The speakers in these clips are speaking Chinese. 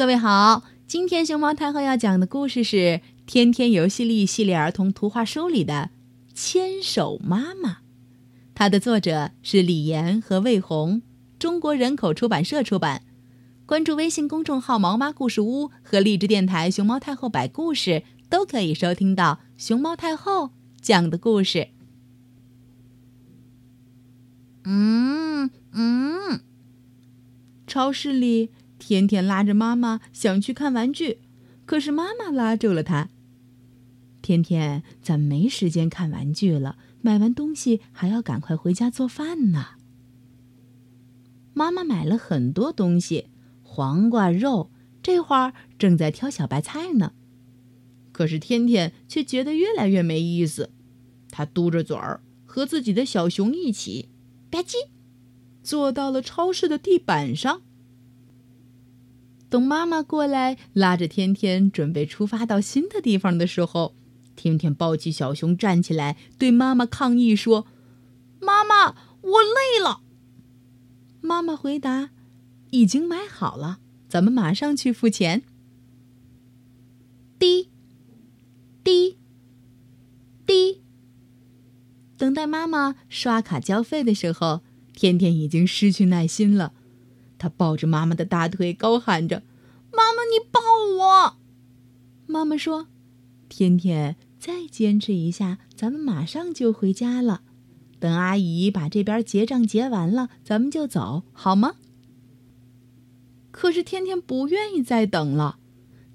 各位好，今天熊猫太后要讲的故事是《天天游戏力》系列儿童图画书里的《牵手妈妈》，它的作者是李岩和魏红，中国人口出版社出版。关注微信公众号“毛妈故事屋”和荔枝电台“熊猫太后摆故事”，都可以收听到熊猫太后讲的故事。嗯嗯，超市里。天天拉着妈妈想去看玩具，可是妈妈拉住了他。天天，咱没时间看玩具了，买完东西还要赶快回家做饭呢。妈妈买了很多东西，黄瓜、肉，这会儿正在挑小白菜呢。可是天天却觉得越来越没意思，他嘟着嘴儿和自己的小熊一起，吧唧，坐到了超市的地板上。等妈妈过来拉着天天准备出发到新的地方的时候，天天抱起小熊站起来，对妈妈抗议说：“妈妈，我累了。”妈妈回答：“已经买好了，咱们马上去付钱。”滴滴滴，等待妈妈刷卡交费的时候，天天已经失去耐心了。他抱着妈妈的大腿，高喊着：“妈妈，你抱我！”妈妈说：“天天，再坚持一下，咱们马上就回家了。等阿姨把这边结账结完了，咱们就走，好吗？”可是天天不愿意再等了，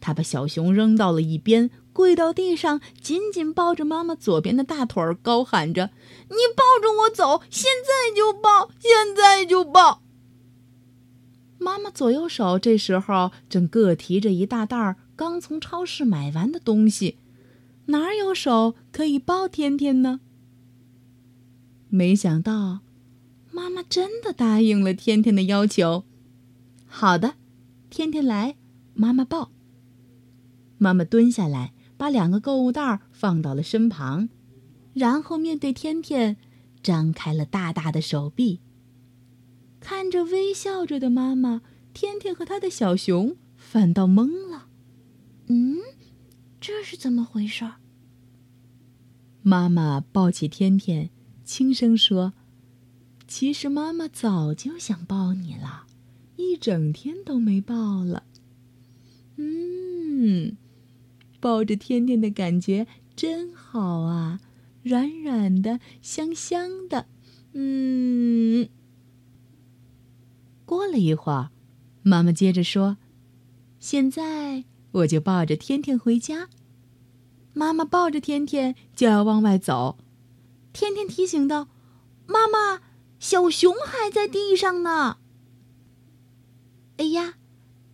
他把小熊扔到了一边，跪到地上，紧紧抱着妈妈左边的大腿，高喊着：“你抱着我走，现在就抱，现在就抱！”妈妈左右手这时候正各提着一大袋刚从超市买完的东西，哪有手可以抱天天呢？没想到，妈妈真的答应了天天的要求。好的，天天来，妈妈抱。妈妈蹲下来，把两个购物袋放到了身旁，然后面对天天，张开了大大的手臂。看着微笑着的妈妈，天天和他的小熊反倒懵了。嗯，这是怎么回事？妈妈抱起天天，轻声说：“其实妈妈早就想抱你了，一整天都没抱了。”嗯，抱着天天的感觉真好啊，软软的，香香的。嗯。了一会儿，妈妈接着说：“现在我就抱着天天回家。”妈妈抱着天天就要往外走，天天提醒道：“妈妈，小熊还在地上呢。”哎呀，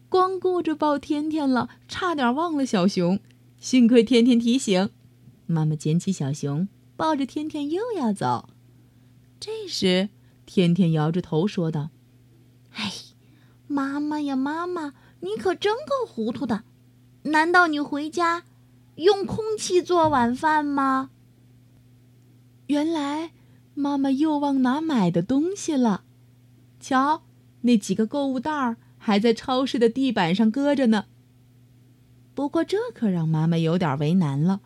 光顾着抱天天了，差点忘了小熊。幸亏天天提醒，妈妈捡起小熊，抱着天天又要走。这时，天天摇着头说道。妈妈呀，妈妈，你可真够糊涂的！难道你回家用空气做晚饭吗？原来妈妈又忘拿买的东西了。瞧，那几个购物袋儿还在超市的地板上搁着呢。不过这可让妈妈有点为难了。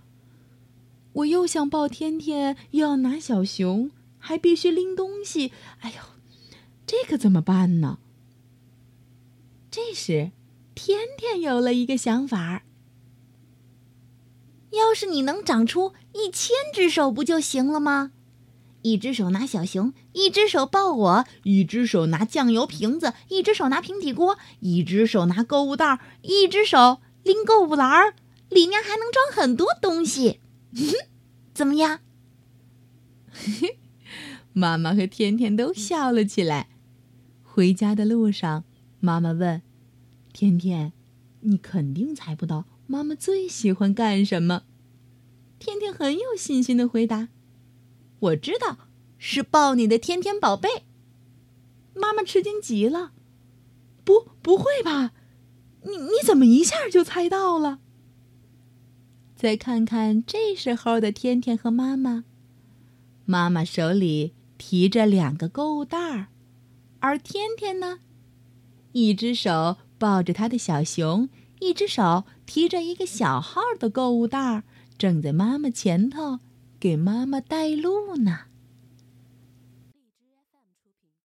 我又想抱天天，又要拿小熊，还必须拎东西。哎呦！这可怎么办呢？这时，天天有了一个想法要是你能长出一千只手，不就行了吗？一只手拿小熊，一只手抱我，一只手拿酱油瓶子，一只手拿平底锅，一只手拿购物袋，一只手拎购物篮儿，里面还能装很多东西。怎么样？妈妈和天天都笑了起来。回家的路上，妈妈问：“天天，你肯定猜不到妈妈最喜欢干什么？”天天很有信心的回答：“我知道，是抱你的天天宝贝。”妈妈吃惊极了：“不，不会吧？你你怎么一下就猜到了？”再看看这时候的天天和妈妈，妈妈手里提着两个购物袋儿。而天天呢，一只手抱着他的小熊，一只手提着一个小号的购物袋，正在妈妈前头给妈妈带路呢。